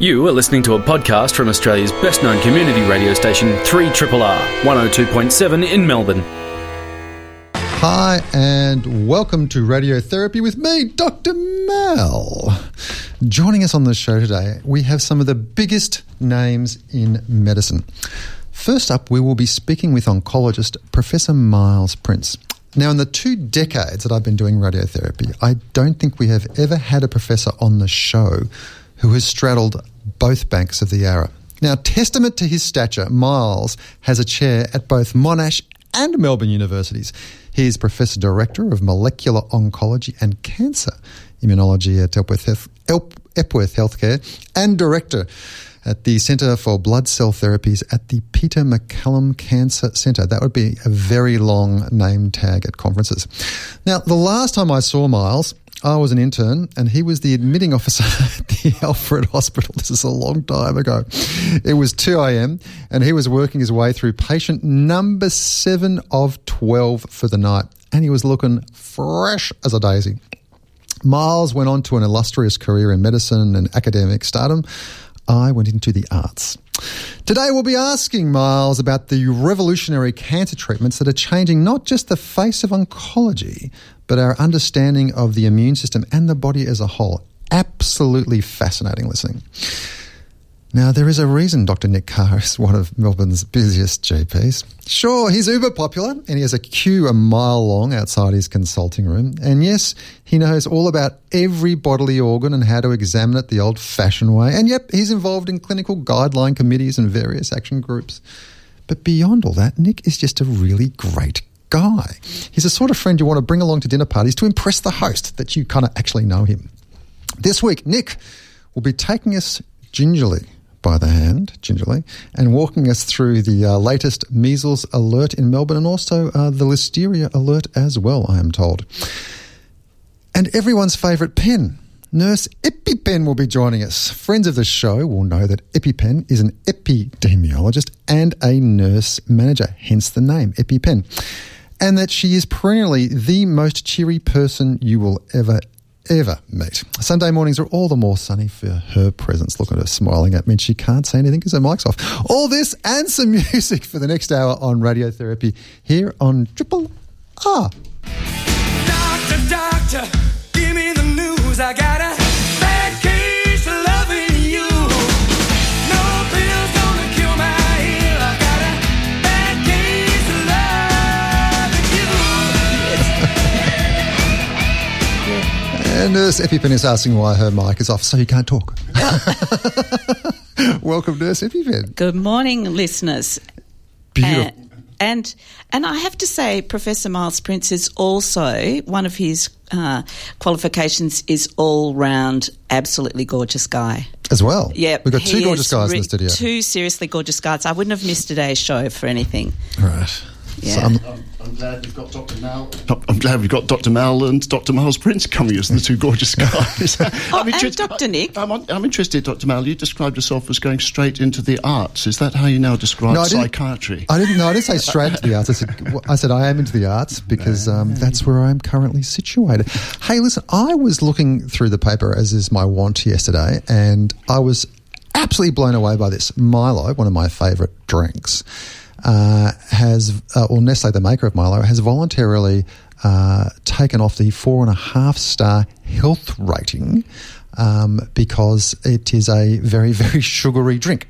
You are listening to a podcast from Australia's best known community radio station, 3RRR 102.7 in Melbourne. Hi, and welcome to Radiotherapy with me, Dr. Mel. Joining us on the show today, we have some of the biggest names in medicine. First up, we will be speaking with oncologist Professor Miles Prince. Now, in the two decades that I've been doing radiotherapy, I don't think we have ever had a professor on the show who has straddled both banks of the Yarra. Now, testament to his stature, Miles has a chair at both Monash and Melbourne universities. He is Professor Director of Molecular Oncology and Cancer Immunology at Epworth, Health, Epworth Healthcare and Director at the Centre for Blood Cell Therapies at the Peter MacCallum Cancer Centre. That would be a very long name tag at conferences. Now, the last time I saw Miles, I was an intern and he was the admitting officer at the Alfred Hospital. This is a long time ago. It was 2 a.m. and he was working his way through patient number seven of 12 for the night. And he was looking fresh as a daisy. Miles went on to an illustrious career in medicine and academic stardom. I went into the arts. Today, we'll be asking Miles about the revolutionary cancer treatments that are changing not just the face of oncology, but our understanding of the immune system and the body as a whole. Absolutely fascinating listening. Now, there is a reason Dr. Nick Carr is one of Melbourne's busiest GPs. Sure, he's uber popular and he has a queue a mile long outside his consulting room. And yes, he knows all about every bodily organ and how to examine it the old fashioned way. And yep, he's involved in clinical guideline committees and various action groups. But beyond all that, Nick is just a really great guy. He's the sort of friend you want to bring along to dinner parties to impress the host that you kind of actually know him. This week, Nick will be taking us gingerly by the hand, gingerly, and walking us through the uh, latest measles alert in Melbourne and also uh, the listeria alert as well, I am told. And everyone's favourite pen, Nurse EpiPen, will be joining us. Friends of the show will know that EpiPen is an epidemiologist and a nurse manager, hence the name EpiPen. And that she is perennially the most cheery person you will ever ever meet. Sunday mornings are all the more sunny for her presence. Look at her smiling at me. She can't say anything because her mic's off. All this and some music for the next hour on radiotherapy here on Triple R. Doctor, doctor, give me the news. I got And Nurse EpiPen is asking why her mic is off, so you can't talk. Welcome, Nurse EpiPen. Good morning, listeners. Beautiful. Uh, and and I have to say, Professor Miles Prince is also one of his uh, qualifications is all round absolutely gorgeous guy. as well. Yeah, We've got two gorgeous is guys in the studio. Two seriously gorgeous guys. I wouldn't have missed today's show for anything. Right. Yeah. So I'm- I'm, I'm glad we've got Dr. Mal. I'm glad we've got Dr. Mal and Dr. Miles Prince coming as the two gorgeous guys. Oh, I'm and Dr. Nick. I'm, I'm interested, Dr. Mal. You described yourself as going straight into the arts. Is that how you now describe No, I psychiatry? I didn't. No, I didn't say straight to the arts. I said, well, I said I am into the arts because um, that's where I am currently situated. Hey, listen, I was looking through the paper as is my wont yesterday, and I was absolutely blown away by this. Milo, one of my favourite drinks, uh, has, uh, or Nestle, the maker of Milo, has voluntarily uh, taken off the four and a half star health rating um, because it is a very, very sugary drink.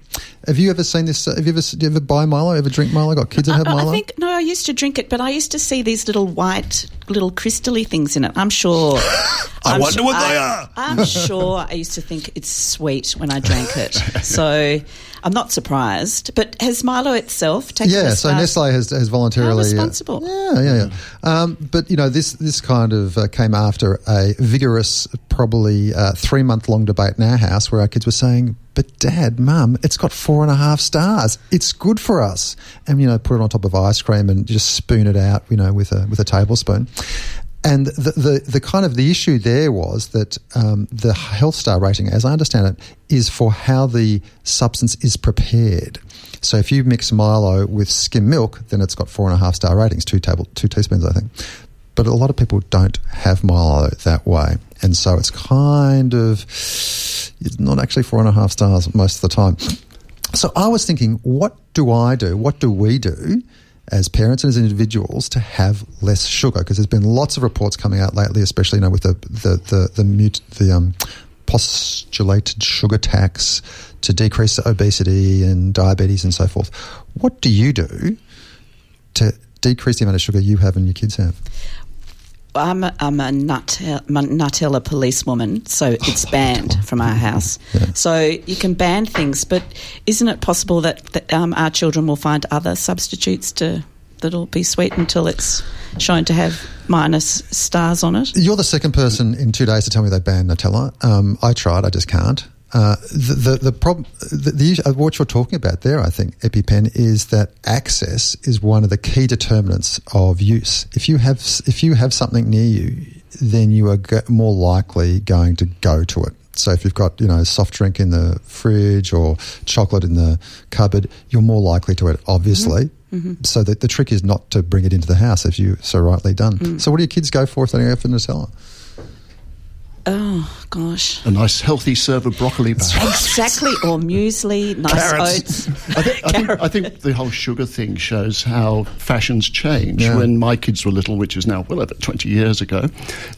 Have you ever seen this? Uh, have you ever, do you ever buy Milo? Ever drink Milo? Got kids that have Milo? I think no, I used to drink it, but I used to see these little white, little crystally things in it. I'm sure. I wonder what they are. I'm sure I used to think it's sweet when I drank it. So I'm not surprised. But has Milo itself taken? yeah, so Nestle has, has voluntarily How uh, responsible. yeah, yeah, yeah. Um, but you know, this this kind of uh, came after a vigorous, probably uh, three month long debate in our house where our kids were saying, "But Dad, Mum, it's got four and a half stars. It's good for us." And you know, put it on top of ice cream and just spoon it out, you know, with a with a tablespoon. And the, the, the kind of the issue there was that um, the health star rating, as I understand it, is for how the substance is prepared. So if you mix Milo with skim milk, then it's got four and a half star ratings, two table, two teaspoons, I think. But a lot of people don't have Milo that way. And so it's kind of, it's not actually four and a half stars most of the time. So I was thinking, what do I do? What do we do as parents and as individuals to have less sugar? Because there's been lots of reports coming out lately, especially you know with the the the the, mut- the um, postulated sugar tax to decrease obesity and diabetes and so forth. What do you do to decrease the amount of sugar you have and your kids have? I'm a, I'm a nut, Nutella policewoman, so it's banned from our house. So you can ban things, but isn't it possible that, that um, our children will find other substitutes to that'll be sweet until it's shown to have minus stars on it? You're the second person in two days to tell me they banned Nutella. Um, I tried, I just can't. Uh, the, the the problem, the, the, uh, what you're talking about there, I think, EpiPen, is that access is one of the key determinants of use. If you have if you have something near you, then you are go- more likely going to go to it. So if you've got you know soft drink in the fridge or chocolate in the cupboard, you're more likely to it. Obviously. So the, the trick is not to bring it into the house if you so rightly done. So what do your kids go for if they go for Nutella? Oh gosh. A nice healthy serve of broccoli. perhaps. Exactly, or muesli, nice Carrots. oats. I think, I, think, I think the whole sugar thing shows how fashions change. Yeah. When my kids were little, which is now well over 20 years ago,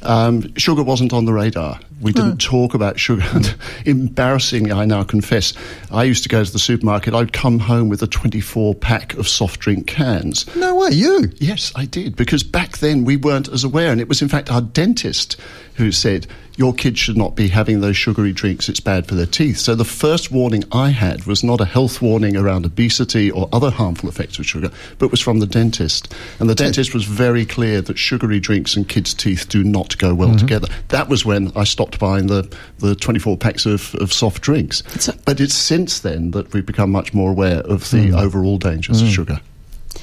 um, sugar wasn't on the radar. We didn't talk about sugar. And embarrassingly, I now confess, I used to go to the supermarket. I'd come home with a 24 pack of soft drink cans. No way, you. Yes, I did, because back then we weren't as aware, and it was in fact our dentist who said, Your kids should not be having those sugary drinks, it's bad for their teeth. So the first warning I had was not a health warning around obesity or other harmful effects of sugar, but was from the dentist. And the dentist was very clear that sugary drinks and kids' teeth do not go well mm-hmm. together. That was when I stopped buying the, the 24 packs of, of soft drinks. So- but it's since then that we've become much more aware of the mm. overall dangers of mm. sugar.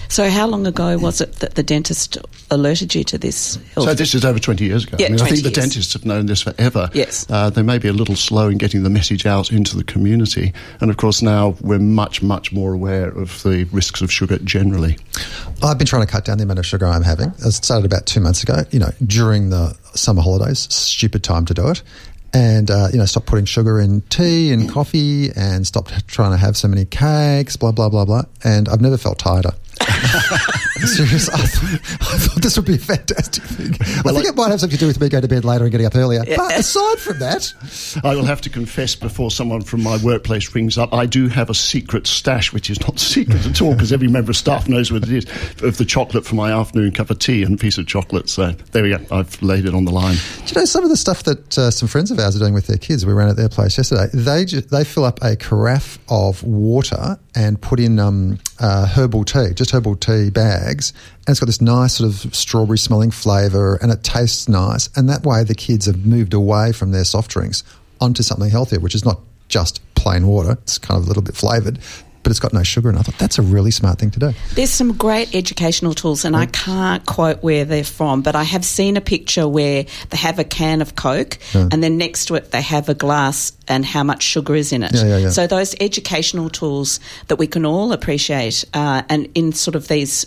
So how long ago was it that the dentist alerted you to this? health- So this is over 20 years ago. Yeah, I mean, I 20 think the dentists have known this forever. Yes. Uh, they may be a little slow in getting the message out into the community. And of course, now we're much, much more aware of the risks of sugar generally. I've been trying to cut down the amount of sugar I'm having. I started about two months ago, you know, during the summer holidays. Stupid time to do it. And, uh, you know, stop putting sugar in tea and coffee and stop trying to have so many cakes, blah, blah, blah, blah. And I've never felt tighter. Serious. I, th- I thought this would be a fantastic thing. I think it might have something to do with me going to bed later and getting up earlier. But aside from that, I will have to confess before someone from my workplace rings up, I do have a secret stash, which is not secret at all, because every member of staff knows what it is, of the chocolate for my afternoon cup of tea and a piece of chocolate. So there we go. I've laid it on the line. Do you know some of the stuff that uh, some friends of ours are doing with their kids? We ran at their place yesterday. They ju- they fill up a carafe of water and put in um, uh, herbal tea, just herbal tea bags, and it's got this nice sort of strawberry smelling flavour, and it tastes nice. And that way, the kids have moved away from their soft drinks onto something healthier, which is not just plain water. It's kind of a little bit flavoured, but it's got no sugar. And I thought that's a really smart thing to do. There's some great educational tools, and I can't quote where they're from, but I have seen a picture where they have a can of Coke, and then next to it they have a glass and how much sugar is in it. Yeah, yeah, yeah. So those educational tools that we can all appreciate, uh, and in sort of these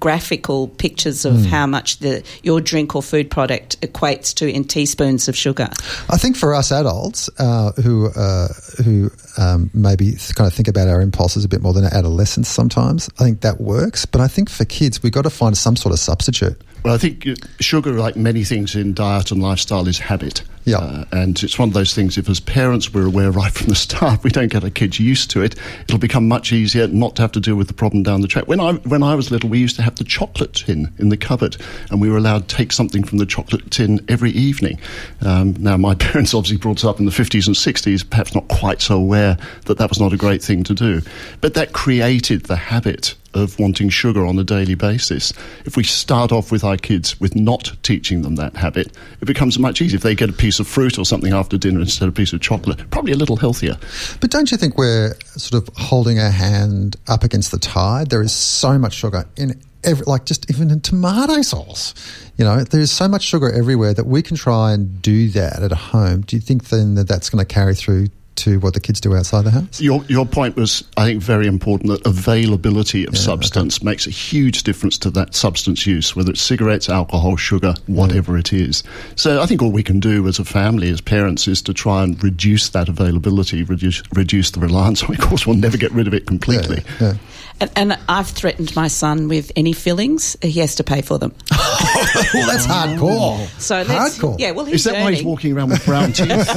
graphical pictures of how much the your drink or food product equates to in teaspoons of sugar. I think for us adults uh, who uh, who um, maybe kind of think about our impulses a bit more than adolescents sometimes, I think that works. But I think for kids, we've got to find some sort of substitute. Well, I think sugar, like many things in diet and lifestyle, is habit. Yeah. Uh, and it's one of those things, if as parents we're aware right from the start, we don't get our kids used to it, it'll become much easier not to have to deal with the problem down the track. When I, when I was little, we used to have the chocolate tin in the cupboard, and we were allowed to take something from the chocolate tin every evening. Um, now, my parents obviously brought us up in the 50s and 60s, perhaps not quite so aware that that was not a great thing to do. But that created the habit of wanting sugar on a daily basis. If we start off with our kids with not teaching them that habit, it becomes much easier. If they get a piece of fruit or something after dinner instead of a piece of chocolate, probably a little healthier. But don't you think we're sort of holding our hand up against the tide? There is so much sugar in every, like just even in tomato sauce. You know, there's so much sugar everywhere that we can try and do that at home. Do you think then that that's going to carry through to what the kids do outside the house? Your, your point was, I think, very important that availability of Yeah, substance makes a huge difference to that substance use, whether it's cigarettes, alcohol, sugar, whatever it is. So I think all we can do as a family, as parents, is to try and reduce that availability, reduce, reduce the reliance. Of course, we'll never get rid of it completely. Yeah. And, and I've threatened my son with any fillings, he has to pay for them. well, that's hardcore. So let's, hardcore. yeah, well, he's Is that why he's walking around with brown teeth?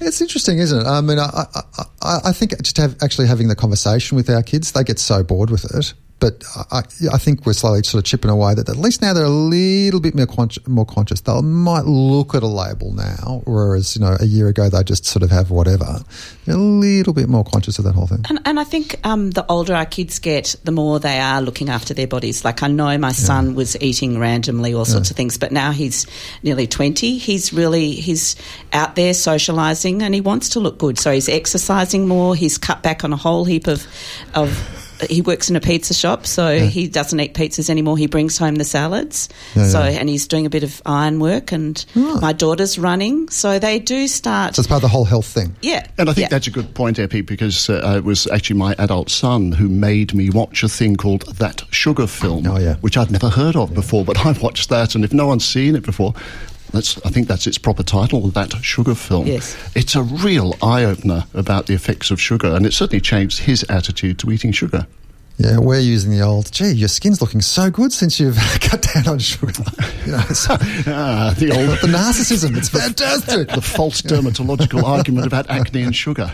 It's interesting, isn't it? I mean, I, I, I, think just have, actually having the conversation with our kids, they get so bored with it. But I, I think we're slowly sort of chipping away that at least now they're a little bit more, conscious, more conscious. They might look at a label now, whereas, you know, a year ago they just sort of have whatever. They're a little bit more conscious of that whole thing. And, and I think um, the older our kids get, the more they are looking after their bodies. Like I know my son was eating randomly, all sorts of things, but now he's nearly twenty. He's really he's out there socialising, and he wants to look good. So he's exercising more. He's cut back on a whole heap of of. He works in a pizza shop, so he doesn't eat pizzas anymore. He brings home the salads. Yeah, so yeah. and he's doing a bit of iron work, and my daughter's running. So they do start. So it's part of the whole health thing. yeah, And I think yeah. that's a good point, Epi, because uh, it was actually my adult son who made me watch a thing called That Sugar Film, Oh, yeah. which I'd never heard of before, but I watched that, and if no one's seen it before, that's, I think that's its proper title, That Sugar Film. Yes. It's a real eye opener about the effects of sugar, and it certainly changed his attitude to eating sugar. Yeah, we're using the old, gee, your skin's looking so good since you've cut down on sugar. You know, it's, Ah, the old. the narcissism, it's fantastic. The false dermatological argument about acne and sugar.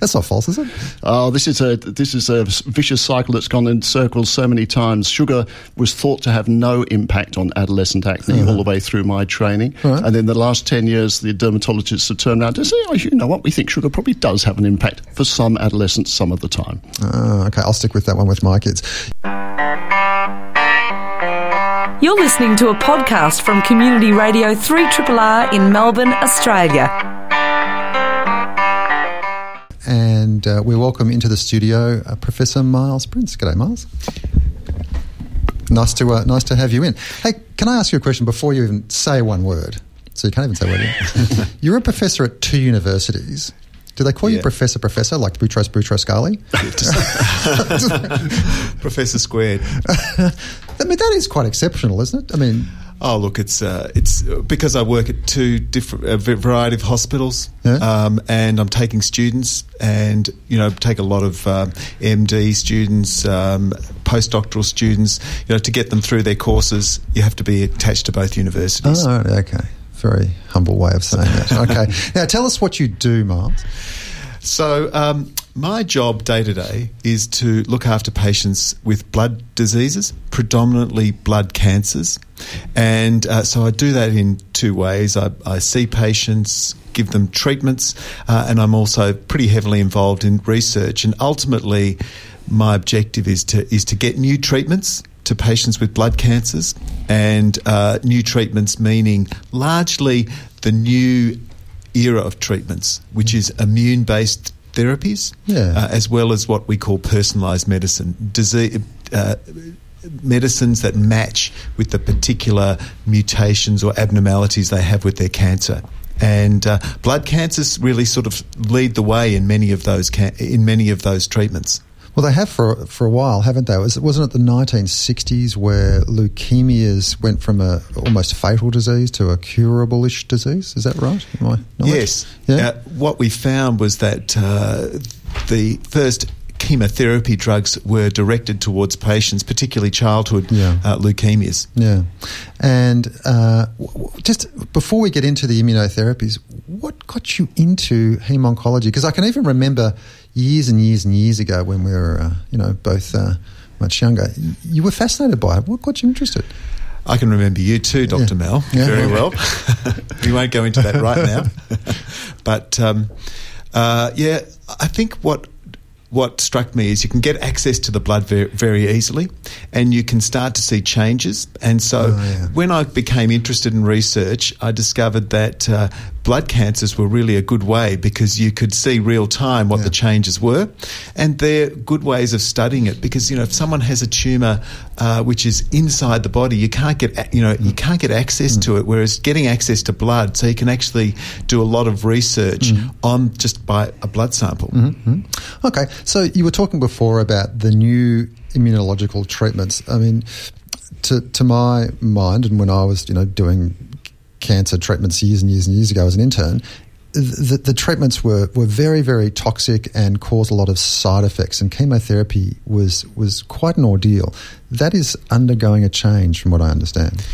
That's not false, is it? Oh, this is a this is a vicious cycle that's gone in circles so many times. Sugar was thought to have no impact on adolescent acne all the way through my training, Right. and in the last ten years, the dermatologists have turned around to say, "Oh, you know what? We think sugar probably does have an impact for some adolescents some of the time." Uh, okay, I'll stick with that one with my kids. You're listening to a podcast from Community Radio 3RRR in Melbourne, Australia. And uh, we welcome into the studio uh, Professor Miles Prince. G'day, Miles. Nice to uh, nice to have you in. Hey, can I ask you a question before you even say one word? So you can't even say a word. You're a professor at two universities. Do they call you Professor Professor like Boutros Boutros Ghali? Professor Squared. I mean, that is quite exceptional, isn't it? I mean, Oh, look, it's uh, it's uh, because I work at two different a variety of hospitals, Yeah. um, and I'm taking students, and you know, take a lot of um, MD students, um, postdoctoral students. You know, to get them through their courses, you have to be attached to both universities. oh, okay. Very humble way of saying that. Okay. now, tell us what you do, Miles. So, um, my job day to day is to look after patients with blood diseases, predominantly blood cancers. And uh, so I do that in two ways. I, I see patients, give them treatments, uh, and I'm also pretty heavily involved in research. And ultimately, my objective is to is to get new treatments to patients with blood cancers, and uh, new treatments meaning largely the new era of treatments, which is immune based therapies, Yeah. uh, as well as what we call personalised medicine, disease. Uh, Medicines that match with the particular mutations or abnormalities they have with their cancer, and uh, blood cancers really sort of lead the way in many of those ca- in many of those treatments. Well, they have for for a while, haven't they? Was, wasn't it the 1960s where leukemias went from a almost fatal disease to a curable-ish disease? Is that right? Yes. Yeah. Uh, what we found was that uh, the first chemotherapy drugs were directed towards patients, particularly childhood Yeah. uh, leukemias. Yeah. And uh, w- just before we get into the immunotherapies, what got you into heme oncology? Because I can even remember years and years and years ago when we were, uh, you know, both uh, much younger, you were fascinated by it. What got you interested? I can remember you too, Dr. Yeah. Mel, Yeah. very well. we won't go into that right now. but um, uh, yeah, I think what what struck me is you can get access to the blood very, very easily. and you can start to see changes. And so, Oh, yeah. when I became interested in research, I discovered that uh, blood cancers were really a good way because you could see real time what Yeah. the changes were, and they're good ways of studying it. Because you know, if someone has a tumor uh, which is inside the body, you can't get you know you can't get access mm. to it. Whereas getting access to blood, so you can actually do a lot of research mm-hmm. on just by a blood sample. Mm-hmm. Mm-hmm. Okay, so you were talking before about the new immunological treatments. I mean, to to my mind, and when I was you know doing cancer treatments years and years and years ago as an intern, the, the treatments were, were very very toxic and caused a lot of side effects, and chemotherapy was was quite an ordeal. That is undergoing a change, from what I understand.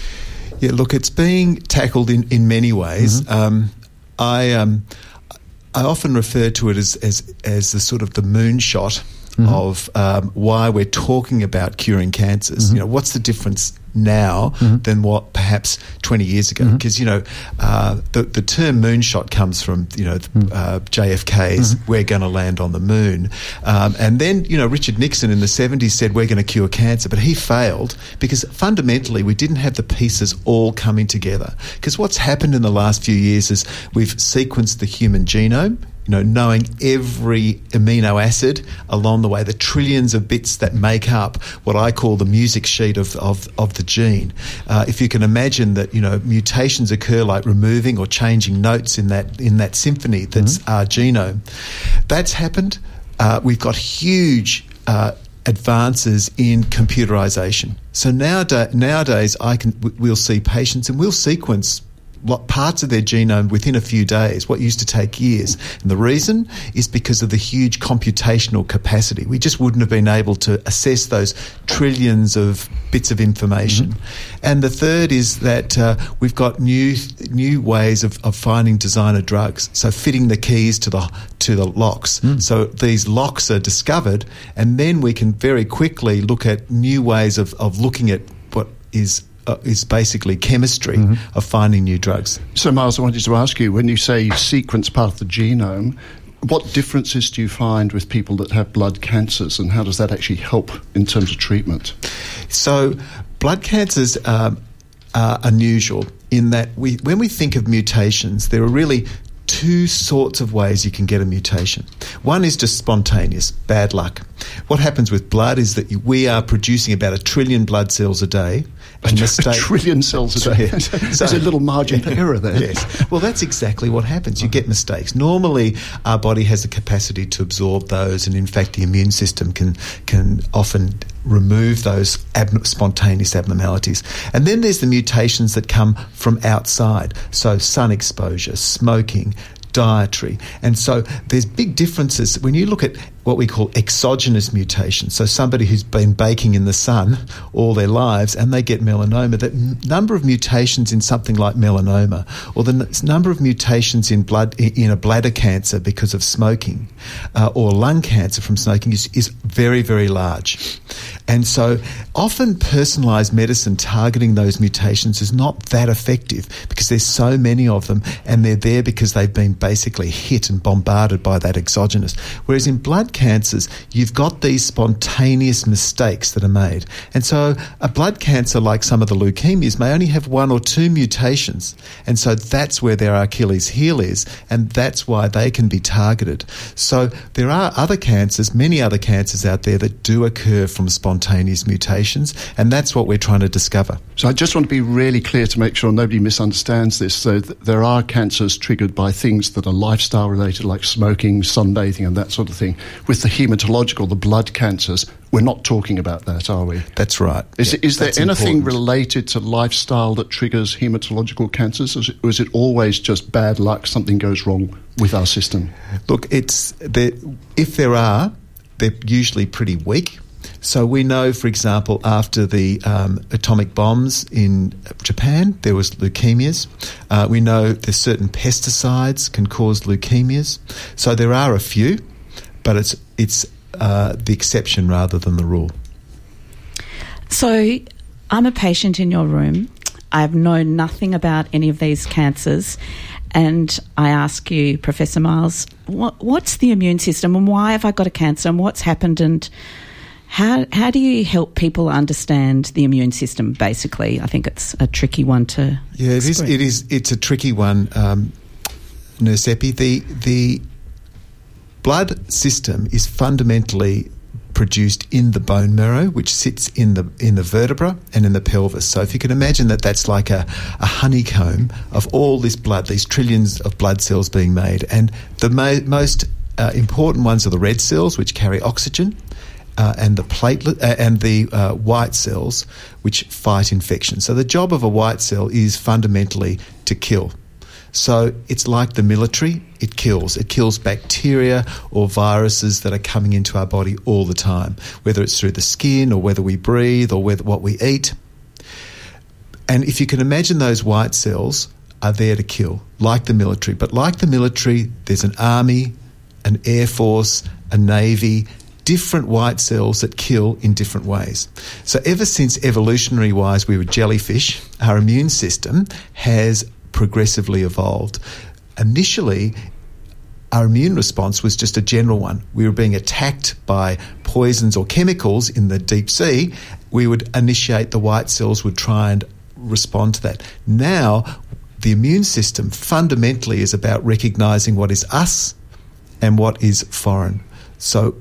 Yeah, look, it's being tackled in, in many ways. Um, I um, I often refer to it as as, as the sort of the moonshot of um, why we're talking about curing cancers. You know, what's the difference now than what perhaps 20 years ago? Because you know, uh, the the term moonshot comes from you know uh, JFK's "We're going to land on the moon," um, and then you know Richard Nixon in the 70s said we're going to cure cancer, but he failed because fundamentally we didn't have the pieces all coming together. Because what's happened in the last few years is we've sequenced the human genome you know, knowing every amino acid along the way, the trillions of bits that make up what I call the music sheet of, of, of the gene. Uh, if you can imagine that, you know, mutations occur like removing or changing notes in that, in that symphony that's our genome, that's happened. Uh, we've got huge uh, advances in computerization. So nowadays, nowadays I can, we'll see patients and we'll sequence parts of their genome within a few days, what used to take years. And the reason is because of the huge computational capacity. We just wouldn't have been able to assess those trillions of bits of information. And the third is that uh, we've got new new ways of, of finding designer drugs. So fitting the keys to the to the locks. So these locks are discovered, and then we can very quickly look at new ways of, of looking at what is uh, is basically chemistry of finding new drugs. So, Miles, I wanted to ask you when you say you sequence part of the genome, what differences do you find with people that have blood cancers, and how does that actually help in terms of treatment? So, blood cancers um, are unusual in that we, when we think of mutations, there are really two sorts of ways you can get a mutation. One is just spontaneous, bad luck. What happens with blood is that we are producing about a trillion blood cells a day. A mistake- trillion cells a day. There's a little margin for error there. Yes. Well, that's exactly what happens. You get mistakes. Normally, our body has the capacity to absorb those, and in fact, the immune system can can often remove those ab- spontaneous abnormalities. And then there's the mutations that come from outside. So, sun exposure, smoking, dietary. And so there's big differences when you look at what we call exogenous mutations. So somebody who's been baking in the sun all their lives and they get melanoma, the number of mutations in something like melanoma or the n- number of mutations in blood in a bladder cancer because of smoking uh, or lung cancer from smoking is, is very, very large. And so often personalized medicine targeting those mutations is not that effective because there's so many of them and they're there because they've been basically hit and bombarded by that exogenous. Whereas in blood cancers, you've got these spontaneous mistakes that are made. And so a blood cancer, like some of the leukemias, may only have one or two mutations. And so that's where their Achilles heel is. And that's why they can be targeted. So there are other cancers, many other cancers out there that do occur from spontaneous mutations. And that's what we're trying to discover. So I just want to be really clear to make sure nobody misunderstands this. So th- there are cancers triggered by things that are lifestyle related, like smoking, sunbathing, and that sort of thing. With the hematological, the blood cancers, we're not talking about that, are we? That's right. Is, Yeah, is there anything important. related to lifestyle that triggers hematological cancers, or is, it, or is it always just bad luck? Something goes wrong with our system. Look, it's there, if there are, they're usually pretty weak. So we know, for example, after the um, atomic bombs in Japan, there was leukemias. Uh, we know there's certain pesticides can cause leukemias. So there are a few, but it's it's uh, the exception rather than the rule. So, I'm a patient in your room. I've known nothing about any of these cancers. And I ask you, Professor Miles, what, what's the immune system and why have I got a cancer and what's happened and How, how do you help people understand the immune system? Basically, I think it's a tricky one to. Yeah, it is. explain. It is. It's a tricky one, um, Nurse Epi. The the blood system is fundamentally produced in the bone marrow, which sits in the in the vertebra and in the pelvis. So if you can imagine that, that's like a, a honeycomb of all this blood, these trillions of blood cells being made, and the mo- most uh, important ones are the red cells, which carry oxygen. Uh, and the platelet uh, and the uh, white cells, which fight infection. So the job of a white cell is fundamentally to kill. So it's like the military, it kills. It kills bacteria or viruses that are coming into our body all the time, whether it's through the skin or whether we breathe or whether what we eat. And if you can imagine those white cells are there to kill, like the military. But like the military, there's an army, an air force, a navy, different white cells that kill in different ways. So ever since evolutionary wise we were jellyfish, our immune system has progressively evolved. Initially, our immune response was just a general one. We were being attacked by poisons or chemicals in the deep sea. We would initiate the white cells would try and respond to that. Now, the immune system fundamentally is about recognizing what is us and what is foreign. So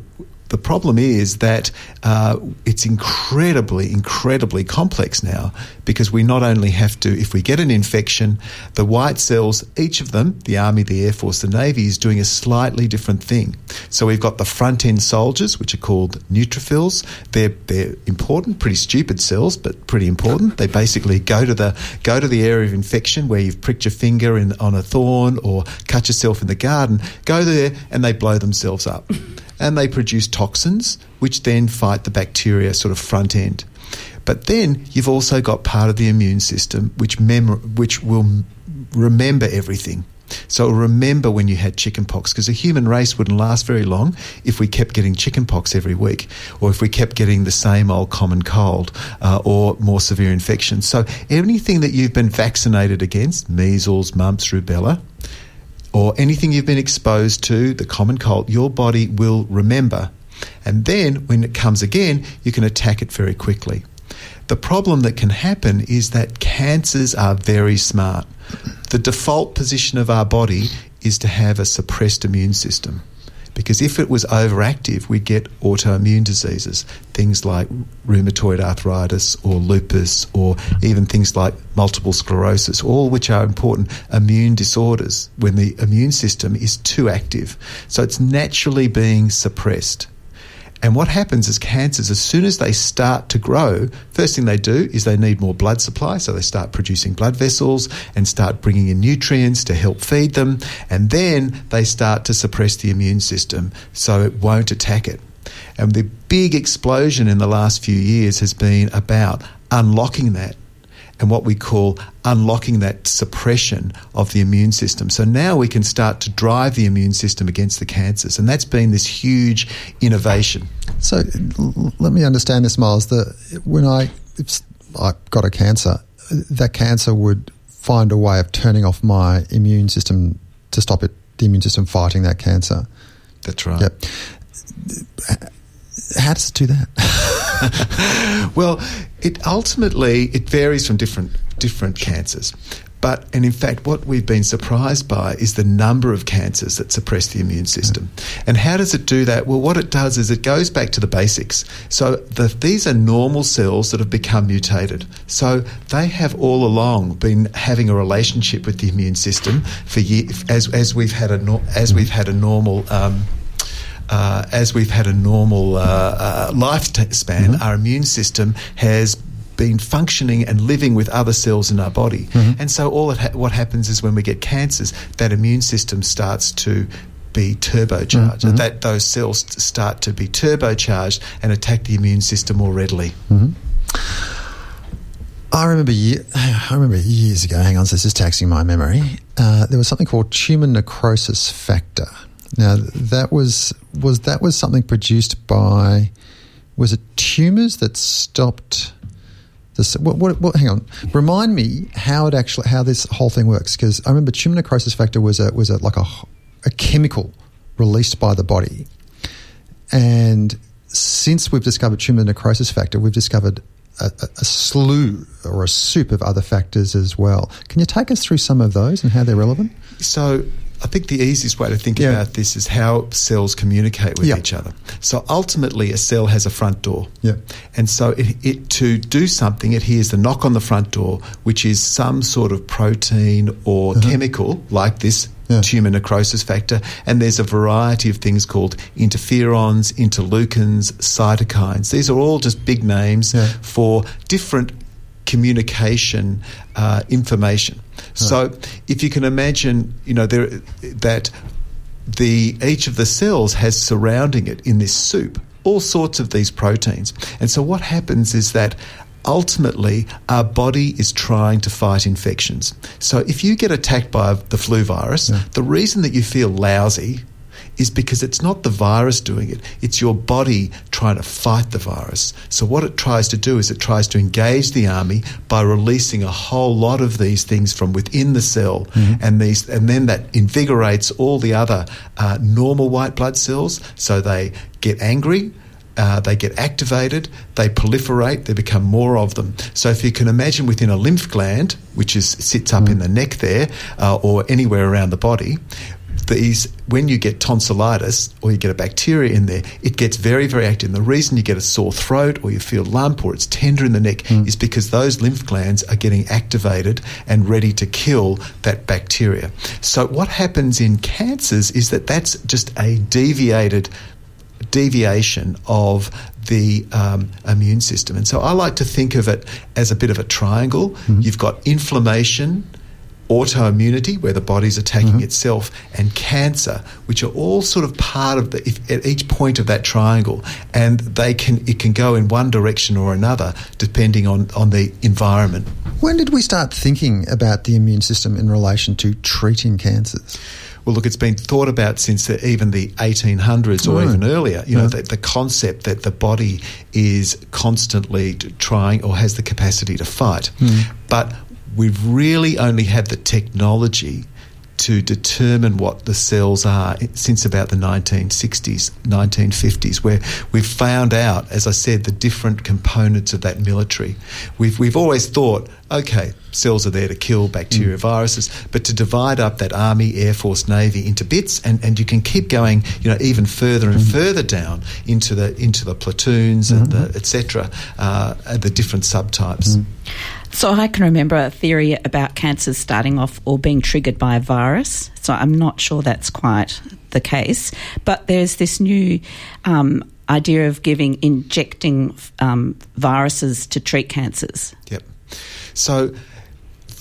the problem is that uh, it's incredibly, incredibly complex now because we not only have to, if we get an infection, the white cells, each of them, the Army, the Air Force, the Navy, is doing a slightly different thing. So we've got the front end soldiers, which are called neutrophils. They're, they're important, pretty stupid cells, but pretty important. They basically go to the, go to the area of infection where you've pricked your finger in, on a thorn or cut yourself in the garden, go there and they blow themselves up and they produce toxins, which then fight the bacteria sort of front end. But then you've also got part of the immune system which mem- which will remember everything. So remember when you had chickenpox because the human race wouldn't last very long if we kept getting chickenpox every week, or if we kept getting the same old common cold uh, or more severe infections. So anything that you've been vaccinated against, measles, mumps, rubella, or anything you've been exposed to, the common cold, your body will remember. And then when it comes again, you can attack it very quickly. The problem that can happen is that cancers are very smart. The default position of our body is to have a suppressed immune system. Because if it was overactive, we'd get autoimmune diseases, things like rheumatoid arthritis or lupus, or even things like multiple sclerosis, all which are important immune disorders when the immune system is too active. So it's naturally being suppressed. And what happens is cancers, as soon as they start to grow, first thing they do is they need more blood supply. So they start producing blood vessels and start bringing in nutrients to help feed them. And then they start to suppress the immune system so it won't attack it. And the big explosion in the last few years has been about unlocking that and what we call unlocking that suppression of the immune system. So now we can start to drive the immune system against the cancers. And that's been this huge innovation. So l- let me understand this, Miles. The when I if I got a cancer, that cancer would find a way of turning off my immune system to stop it, the immune system fighting that cancer. That's right. Yep. How does it do that? well, it ultimately it varies from different different cancers. But and in fact, what we've been surprised by is the number of cancers that suppress the immune system. And how does it do that? Well, what it does is it goes back to the basics. So the, these are normal cells that have become mutated. So they have all along been having a relationship with the immune system for years, as as we've had a as we've had a normal. Um, uh, as we've had a normal uh, uh, lifespan, our immune system has been functioning and living with other cells in our body. And so, all that ha- what happens is when we get cancers, that immune system starts to be turbocharged. And That those cells start to be turbocharged and attack the immune system more readily. I remember ye- I remember years ago. Hang on, so this is taxing my memory. Uh, there was something called tumor necrosis factor. Now that was was that was something produced by was it tumors that stopped this? What, what, what, hang on, remind me how it actually how this whole thing works because I remember tumor necrosis factor was a was a like a a chemical released by the body, and since we've discovered tumour necrosis factor, we've discovered a, a slew or a soup of other factors as well. Can you take us through some of those and how they're relevant? So I think the easiest way to think Yeah. about this is how cells communicate with Yeah. each other. So ultimately, a cell has a front door. Yeah. And so it, it to do something, it hears the knock on the front door, which is some sort of protein or chemical like this. Uh-huh. Yeah. Tumor necrosis factor, and there's a variety of things called interferons, interleukins, cytokines. These are all just big names Yeah. for different communication uh, information. So if you can imagine, you know, there that the each of the cells has surrounding it in this soup all sorts of these proteins. And so what happens is that ultimately our body is trying to fight infections. So if you get attacked by the flu virus, the reason that you feel lousy is because it's not the virus doing it, it's your body trying to fight the virus. So, what it tries to do is it tries to engage the army by releasing a whole lot of these things from within the cell, and these, and then that invigorates all the other uh, normal white blood cells. So they get angry. Uh, they get activated, they proliferate, there become more of them. So, if you can imagine within a lymph gland, which is sits up in the neck there, uh, or anywhere around the body, these when you get tonsillitis or you get a bacteria in there, it gets very, very active. And the reason you get a sore throat or you feel lump or it's tender in the neck is because those lymph glands are getting activated and ready to kill that bacteria. So what happens in cancers is that that's just a deviated deviation of the um, immune system. And so I like to think of it as a bit of a triangle. You've got inflammation, autoimmunity, where the body's attacking mm-hmm. itself, and cancer, which are all sort of part of the if, at each point of that triangle, and they can it can go in one direction or another depending on on the environment. When did we start thinking about the immune system in relation to treating cancers? Well, look, it's been thought about since the, even the 1800s or Right. even earlier. You know, Yeah. the, the concept that the body is constantly trying or has the capacity to fight. Mm. But we've really only had the technology to determine what the cells are since about the 1960s, 1950s, where we've found out, as I said, the different components of that military. We've, we've always thought, okay, cells are there to kill bacteria, mm. viruses, but to divide up that army, air force, navy into bits, and, and you can keep going, you know, even further and mm. further down into the into the platoons and mm-hmm. the etc. Uh, the different subtypes. Mm. So I can remember a theory about cancers starting off or being triggered by a virus. So I'm not sure that's quite the case. But there's this new um, idea of giving, injecting um, viruses to treat cancers. Yep. So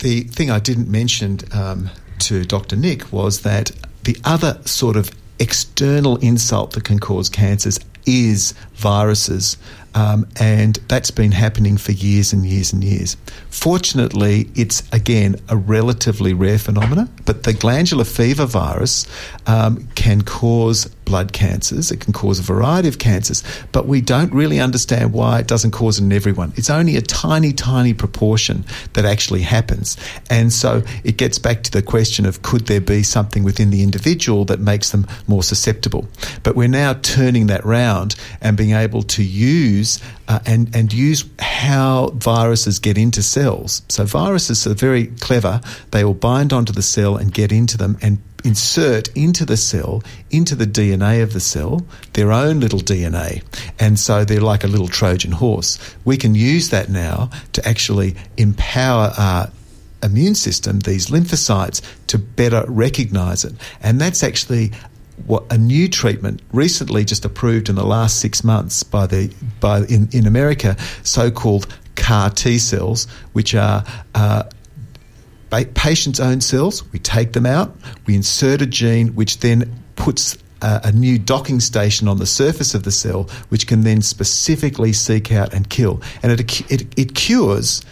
the thing I didn't mention um, to Dr. Nick was that the other sort of external insult that can cause cancers is viruses. Um, and that's been happening for years and years and years. Fortunately, it's again a relatively rare phenomenon, but the glandular fever virus um, can cause blood cancers. It can cause a variety of cancers, but we don't really understand why it doesn't cause it in everyone. It's only a tiny, tiny proportion that actually happens. And so it gets back to the question of could there be something within the individual that makes them more susceptible? But we're now turning that round and being able to use uh, and, and use how viruses get into cells. So viruses are very clever. They will bind onto the cell and get into them and insert into the cell, into the DNA of the cell, their own little DNA. And so they're like a little Trojan horse. We can use that now to actually empower our immune system, these lymphocytes, to better recognize it. And that's actually a new treatment recently just approved in the last six months by the by in, in America, so-called CAR T cells, which are uh, patient's own cells. We take them out, we insert a gene, which then puts a, a new docking station on the surface of the cell, which can then specifically seek out and kill. And it, it, it cures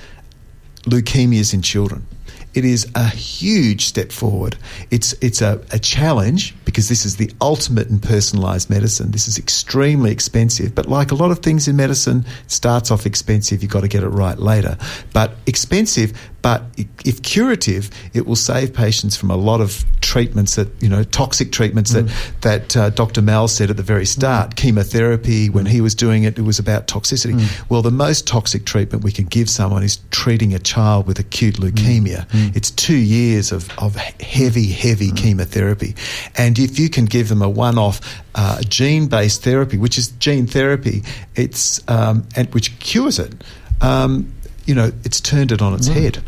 leukemias in children. It is a huge step forward. It's it's a, a challenge because this is the ultimate in personalised medicine. This is extremely expensive, but like a lot of things in medicine, it starts off expensive. You've got to get it right later. But expensive, But if curative, it will save patients from a lot of treatments that you know toxic treatments that that uh, Dr. Mal said at the very start. Chemotherapy, when he was doing it, it was about toxicity. Well, the most toxic treatment we can give someone is treating a child with acute leukemia. It's two years of, of heavy, heavy chemotherapy, and if you can give them a one-off uh, gene-based therapy, which is gene therapy, it's um, and which cures it. Um, you know, it's turned it on its head.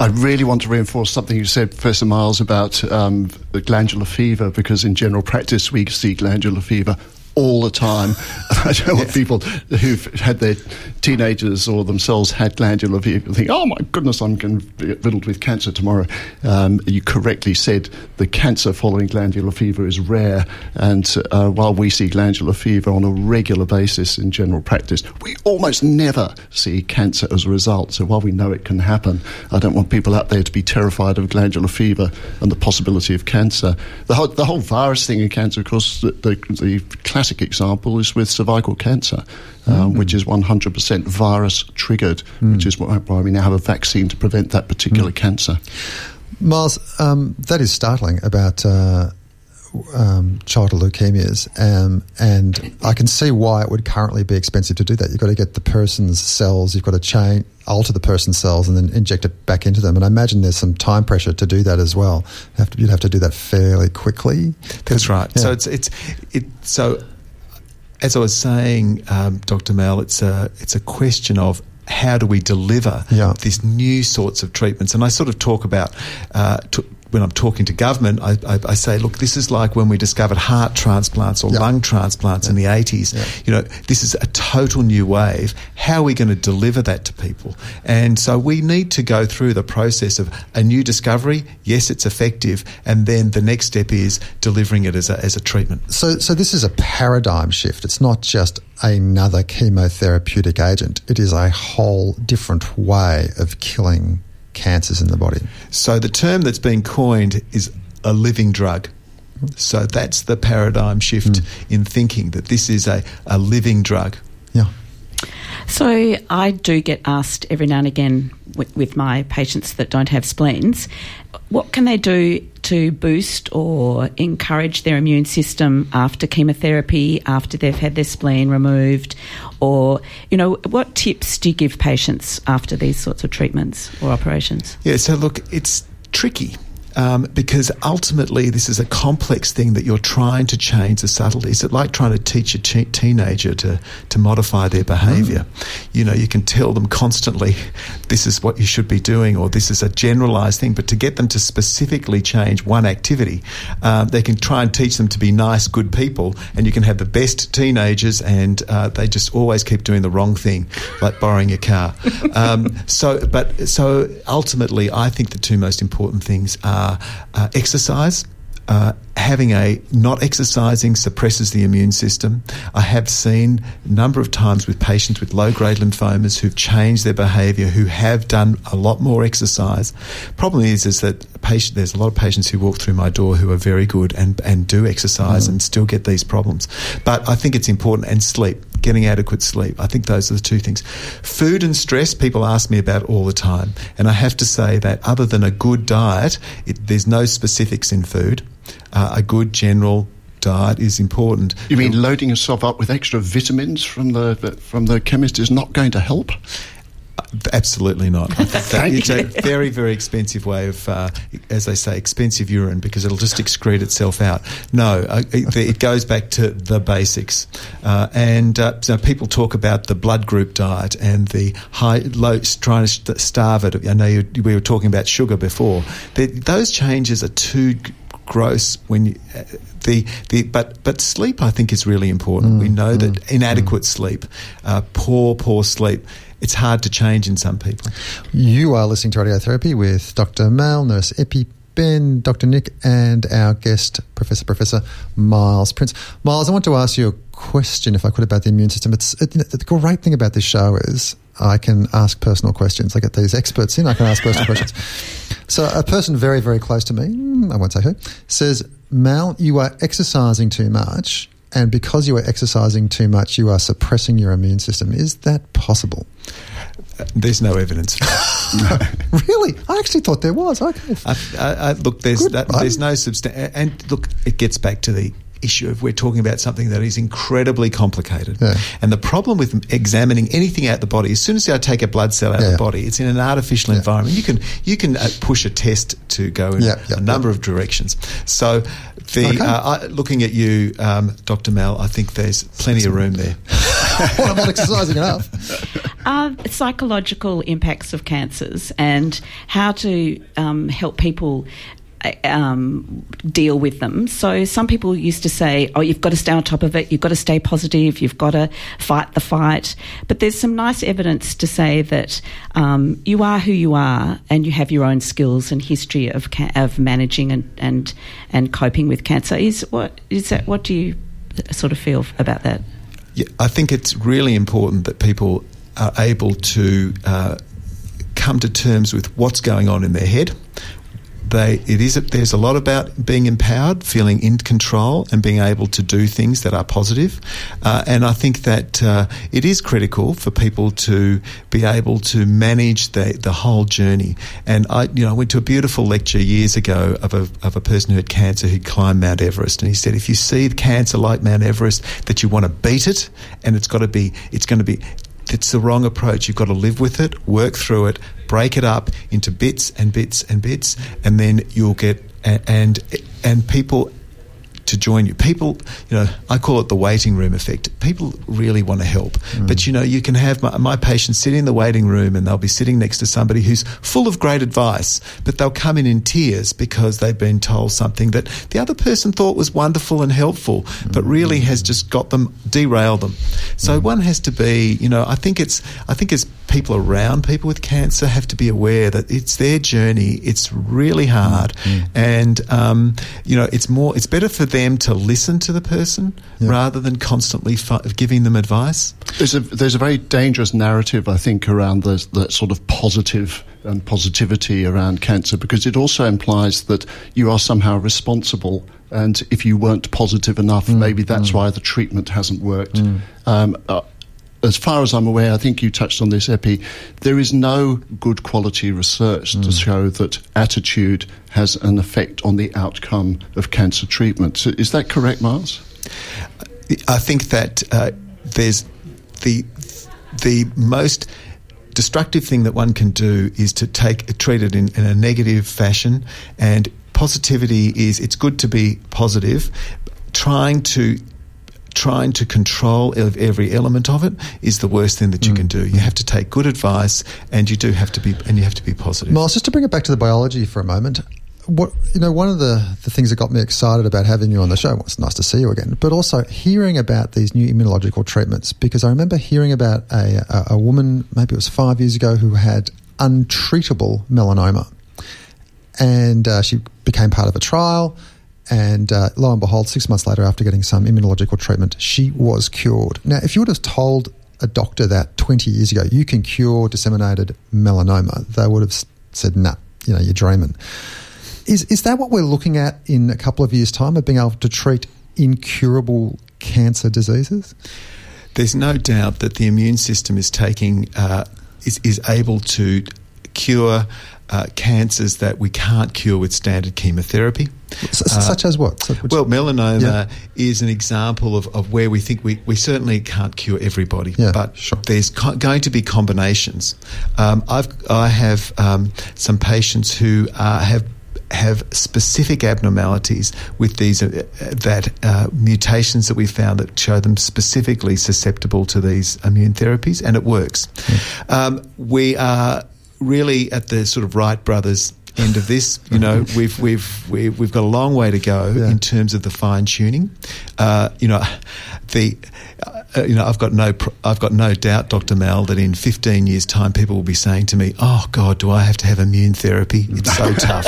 I really want to reinforce something you said, Professor Miles, about um, the glandular fever, because in general practice we see glandular fever all the time. I don't want people who've had their teenagers or themselves had glandular fever think, oh my goodness, I'm going to be riddled with cancer tomorrow. Um, you correctly said the cancer following glandular fever is rare, and uh, while we see glandular fever on a regular basis in general practice, we almost never see cancer as a result. So while we know it can happen, I don't want people out there to be terrified of glandular fever and the possibility of cancer. The whole, the whole virus thing in cancer, of course, the, the, the classic example is with cervical cancer, um, which is 100% virus triggered, which is why, why we now have a vaccine to prevent that particular cancer. Miles, um, that is startling about uh, um, childhood leukemias, um, and I can see why it would currently be expensive to do that. You've got to get the person's cells, you've got to chain, alter the person's cells, and then inject it back into them. And I imagine there's some time pressure to do that as well. You have to, you'd have to do that fairly quickly. That's right. Yeah. So it's it's it. So as I was saying, um, Dr. Mel, it's a it's a question of how do we deliver Yeah. these new sorts of treatments? And I sort of talk about. Uh, t- when I'm talking to government, I, I, I say, look, this is like when we discovered heart transplants or Yeah. lung transplants in the 80s. Yeah. You know, this is a total new wave. How are we going to deliver that to people? And so we need to go through the process of a new discovery. Yes, it's effective. And then the next step is delivering it as a, as a treatment. So, so this is a paradigm shift. It's not just another chemotherapeutic agent. It is a whole different way of killing cancers in the body. So the term that's been coined is a living drug. So that's the paradigm shift hmm. in thinking that this is a, a living drug. Yeah. So I do get asked every now and again with, with my patients that don't have spleens, what can they do to boost or encourage their immune system after chemotherapy, after they've had their spleen removed, or you know, what tips do you give patients after these sorts of treatments or operations? Yeah, so look, it's tricky. Um, because ultimately, this is a complex thing that you're trying to change the subtleties. It's like trying to teach a che- teenager to, to modify their behaviour. You know, you can tell them constantly, this is what you should be doing, or this is a generalised thing. But to get them to specifically change one activity, um, they can try and teach them to be nice, good people, and you can have the best teenagers, and uh, they just always keep doing the wrong thing, like borrowing your car. Um, so, but so ultimately, I think the two most important things are uh, exercise. Uh, having a not exercising suppresses the immune system. I have seen a number of times with patients with low grade lymphomas who've changed their behaviour, who have done a lot more exercise. Problem is, is that patient, there's a lot of patients who walk through my door who are very good and, and do exercise and still get these problems. But I think it's important and sleep. Getting adequate sleep. I think those are the two things. Food and stress, people ask me about all the time. And I have to say that other than a good diet, it, there's no specifics in food. Uh, a good general diet is important. You mean loading yourself up with extra vitamins from the from the chemist is not going to help? Absolutely not. I think that it's a very, very expensive way of, uh, as they say, expensive urine because it'll just excrete itself out. No, uh, it, it goes back to the basics. Uh, and uh, so people talk about the blood group diet and the high, low, trying to starve it. I know you, we were talking about sugar before. The, those changes are too gross when you, uh, the the but but sleep I think is really important. we know that inadequate sleep, uh, poor poor sleep, it's hard to change in some people. You are listening to Radiotherapy with Dr. Mal, Nurse Epi, Ben, Dr. Nick, and our guest, Professor Professor Miles Prince. Miles, I want to ask you a question, if I could, about the immune system. It's it, the great thing about this show is I can ask personal questions. I get these experts in. I can ask personal questions. So a person very very close to me, I won't say who, says, Mal, you are exercising too much. And because you are exercising too much, you are suppressing your immune system. Is that possible? there's no evidence. Really? I actually thought there was. Okay. I, I, I, look, there's that, there's no substance, And look, it gets back to the issue of we're talking about something that is incredibly complicated. Yeah. And the problem with examining anything out of the body, as soon as I take a blood cell out Yeah. of the body, it's in an artificial Yeah. environment. You can you can uh, push a test to go in a number of directions. So, the Okay. uh, I, looking at you, um, Dr. Mel, I think there's plenty of room there. well, I'm not exercising enough. uh, psychological impacts of cancers and how to um, help people um, deal with them. So some people used to say, "Oh, you've got to stay on top of it. You've got to stay positive. You've got to fight the fight." But there's some nice evidence to say that um, you are who you are, and you have your own skills and history of ca- of managing and, and and coping with cancer. Is what is that? What do you sort of feel about that? Yeah, I think it's really important that people are able to uh, come to terms with what's going on in their head. They, it is. There's a lot about being empowered, feeling in control, and being able to do things that are positive. Uh, and I think that uh, it is critical for people to be able to manage the the whole journey. And I, you know, I went to a beautiful lecture years ago of a of a person who had cancer who'd climbed Mount Everest, and he said, if you see cancer like Mount Everest, that you want to beat it, and it's got to be, it's going to be it's the wrong approach. You've got to live with it, work through it, break it up into bits and bits and bits, and then you'll get and and people to join you. People, you know, I call it the waiting room effect. People really want to help, mm. but you know, you can have my, my patients sit in the waiting room and they'll be sitting next to somebody who's full of great advice, but they'll come in in tears because they've been told something that the other person thought was wonderful and helpful, mm. but really has just got them derailed them. So mm. one has to be, you know, I think it's, I think as people around people with cancer have to be aware that it's their journey. It's really hard, and um, you know, it's more, it's better for them to listen to the person rather than constantly fi- giving them advice. There's a there's a very dangerous narrative, I think, around the that sort of positive and positivity around cancer because it also implies that you are somehow responsible, and if you weren't positive enough, maybe that's why the treatment hasn't worked. Um, uh, as far as I'm aware, I think you touched on this, Epi. There is no good quality research to show that attitude has an effect on the outcome of cancer treatment. So is that correct, Miles? I think that uh, there's the the most destructive thing that one can do is to take treat it in, in a negative fashion and positivity is it's good to be positive trying to trying to control every element of it is the worst thing that you can do. You have to take good advice and you do have to be and you have to be positive. Miles, just to bring it back to the biology for a moment, what you know, one of the, the things that got me excited about having you on the show well, it's nice to see you again, but also hearing about these new immunological treatments because I remember hearing about a, a, a woman, maybe it was five years ago, who had untreatable melanoma, and uh, she became part of a trial. And uh, lo and behold, six months later, after getting some immunological treatment, she was cured. Now, if you would have told a doctor that 20 years ago, you can cure disseminated melanoma, they would have said, nah, you know, you're dreaming. Is, is that what we're looking at in a couple of years' time of being able to treat incurable cancer diseases? there's no doubt that the immune system is taking uh, is, is able to cure uh, cancers that we can't cure with standard chemotherapy. S- s- such as what? Which- Well, melanoma Yeah. is an example of, of where we think we, we certainly can't cure everybody, Yeah, but sure. there's co- going to be combinations. Um, I've I have um, some patients who uh, have have specific abnormalities with these uh, that uh, mutations that we found that show them specifically susceptible to these immune therapies, and it works. Um, we are really at the sort of Wright brothers end of this. You know, we've we've we've, we've got a long way to go Yeah. in terms of the fine tuning. Uh, you know, the Uh, you know I've got no I've got no doubt, Dr. Mal, that in 15 years' time people will be saying to me, "Oh God, do I have to have immune therapy? It's so tough."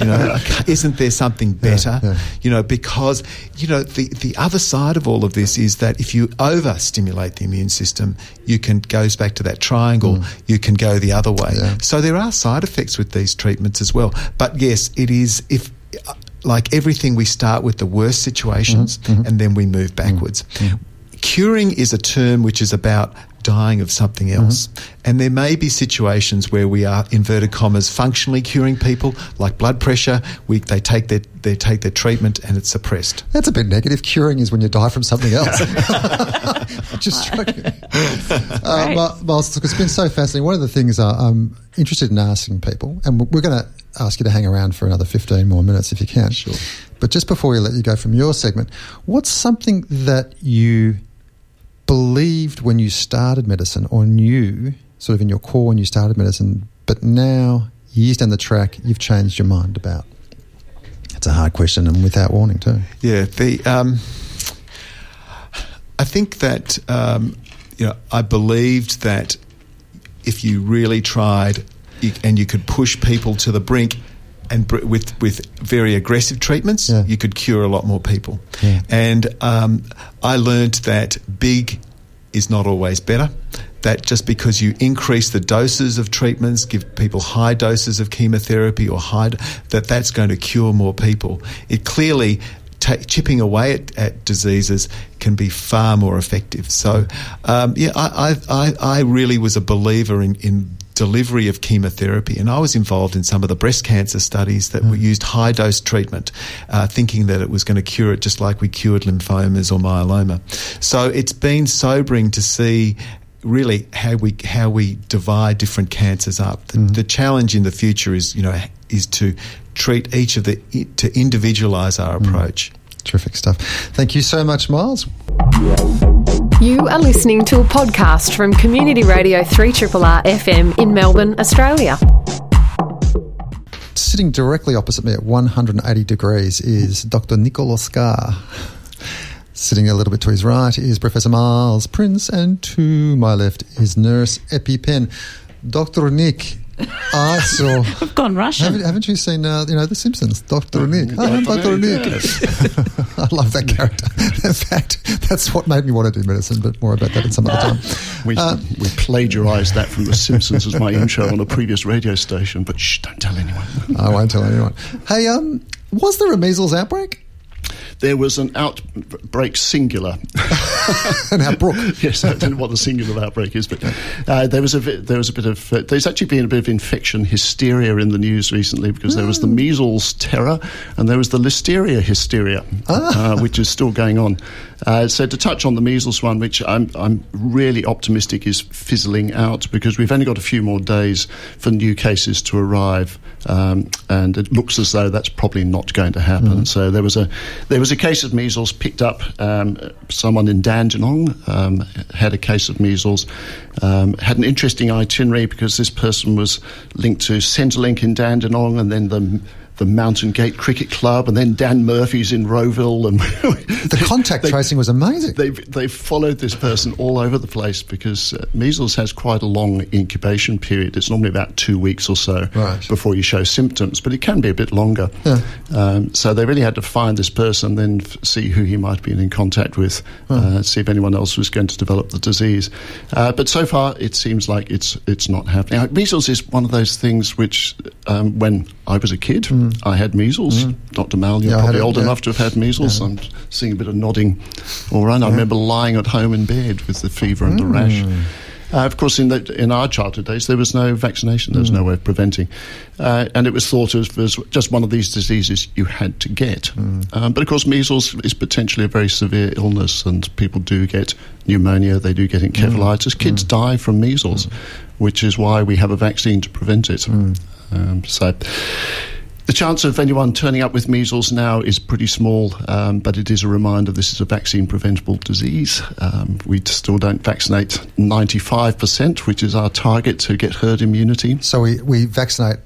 you know, isn't there something better? yeah. You know, because you know the the other side of all of this is that if you overstimulate the immune system, you can goes back to that triangle. Mm. You can go the other way. Yeah. So there are side effects with these treatments as well. But yes, it is if. Uh, like everything, we start with the worst situations mm-hmm. Mm-hmm. and then we move mm. backwards. Mm. Curing is a term which is about dying of something else. And there may be situations where we are, inverted commas, functionally curing people, like blood pressure. We, they, take their, they take their treatment and it's suppressed. That's a bit negative. Curing is when you die from something else. Just struck me. Uh, Miles, look, it's been so fascinating. One of the things uh, I'm interested in asking people, and we're going to ask you to hang around for another 15 more minutes if you can. Sure. But just before we let you go from your segment, what's something that you believed when you started medicine or knew sort of in your core when you started medicine, but now, years down the track, you've changed your mind about? It's a hard question and without warning, too. Yeah, the um, I think that um, you know I believed that if you really tried and you could push people to the brink. And br- with with very aggressive treatments, Yeah. you could cure a lot more people. Yeah. And um, I learned that big is not always better. That just because you increase the doses of treatments, give people high doses of chemotherapy or high, that that's going to cure more people. It clearly ta chipping away at, at diseases can be far more effective. So, um, yeah, I, I, I, I really was a believer in, in delivery of chemotherapy, and I was involved in some of the breast cancer studies that were mm. used high dose treatment, uh, thinking that it was going to cure it just like we cured lymphomas or myeloma. So it's been sobering to see really how we how we divide different cancers up. The, mm. the challenge in the future is you know is to treat each of the to individualize our mm. approach. Terrific stuff. Thank you so much, Miles. You are listening to a podcast from Community Radio 3RRR FM in Melbourne, Australia. Sitting directly opposite me at 180 degrees is Dr. Nicolas Oscar. Sitting a little bit to his right is Professor Miles Prince, and to my left is Nurse EpiPen. Dr. Nick, I saw. I've gone Russian. Haven't, haven't you seen, uh, you know, The Simpsons? Dr. Nick. Oh, Dr. Nick. I love that character. In fact, that's what made me want to do medicine, but more about that at some other time. We, we plagiarised that from The Simpsons as my intro on a previous radio station, but shh, don't tell anyone. I won't tell anyone. Hey, um, was there a measles outbreak? There was an outbreak singular. How Brooke? yes, I don't know what the singular outbreak is, but uh, there was a bit, there was a bit of uh, there's actually been a bit of infection hysteria in the news recently because there was the measles terror and there was the listeria hysteria, uh, which is still going on. Uh, so to touch on the measles one, which I'm I'm really optimistic is fizzling out because we've only got a few more days for new cases to arrive, um, and it looks as though that's probably not going to happen. So there was a there was a case of measles picked up. Um, someone in Dandenong um, had a case of measles. Um, had an interesting itinerary because this person was linked to Centrelink in Dandenong, and then the the Mountain Gate Cricket Club, and then Dan Murphy's in Rowville, and The contact they- tracing was amazing. They've, they've followed this person all over the place because uh, measles has quite a long incubation period. It's normally about two weeks or so Right. before you show symptoms, but it can be a bit longer. Yeah. Um, so they really had to find this person, then f- see who he might have been in contact with, uh, see if anyone else was going to develop the disease. Uh, but so far, it seems like it's it's not happening. Uh, Measles is one of those things which, um, when I was a kid, I had measles. Dr. Mal, you're Yeah, probably old yeah. enough to have had measles. I'm seeing a bit of nodding all right. I remember lying at home in bed with the fever and the rash. Uh, of course, in, the, in our childhood days, there was no vaccination. There was no way of preventing. Uh, and it was thought of as just one of these diseases you had to get. Um, but of course, measles is potentially a very severe illness, and people do get pneumonia, they do get encephalitis. Kids die from measles, which is why we have a vaccine to prevent it. Um, so. The chance of anyone turning up with measles now is pretty small, um, but it is a reminder this is a vaccine preventable disease. Um, we still don't vaccinate 95%, which is our target to get herd immunity. So we, we vaccinate.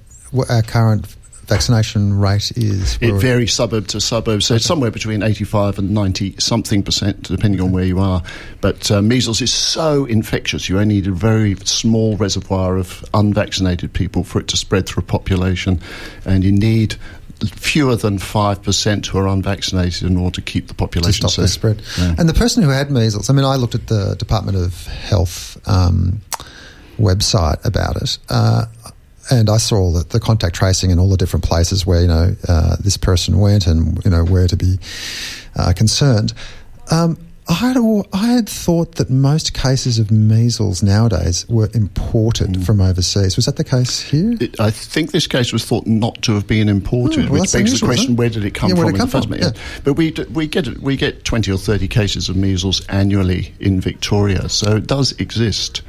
Our current vaccination rate is. It varies suburb to suburb, so it's somewhere between 85 and 90 something percent, depending on where you are. But uh, measles is so infectious, you only need a very small reservoir of unvaccinated people for it to spread through a population, and you need fewer than 5% who are unvaccinated in order to keep the population to stop the spread. Yeah. And the person who had measles, I mean, I looked at the Department of Health um, website about it, uh, and I saw all the, the contact tracing and all the different places where you know uh, this person went and you know where to be uh, concerned. Um, I had, I had thought that most cases of measles nowadays were imported Mm. from overseas. Was that the case here? It, I think this case was thought not to have been imported, Oh, well, which begs the question: where did it come Yeah, from? it in the come first from? Yeah. But we we get we get twenty or thirty cases of measles annually in Victoria, so it does exist.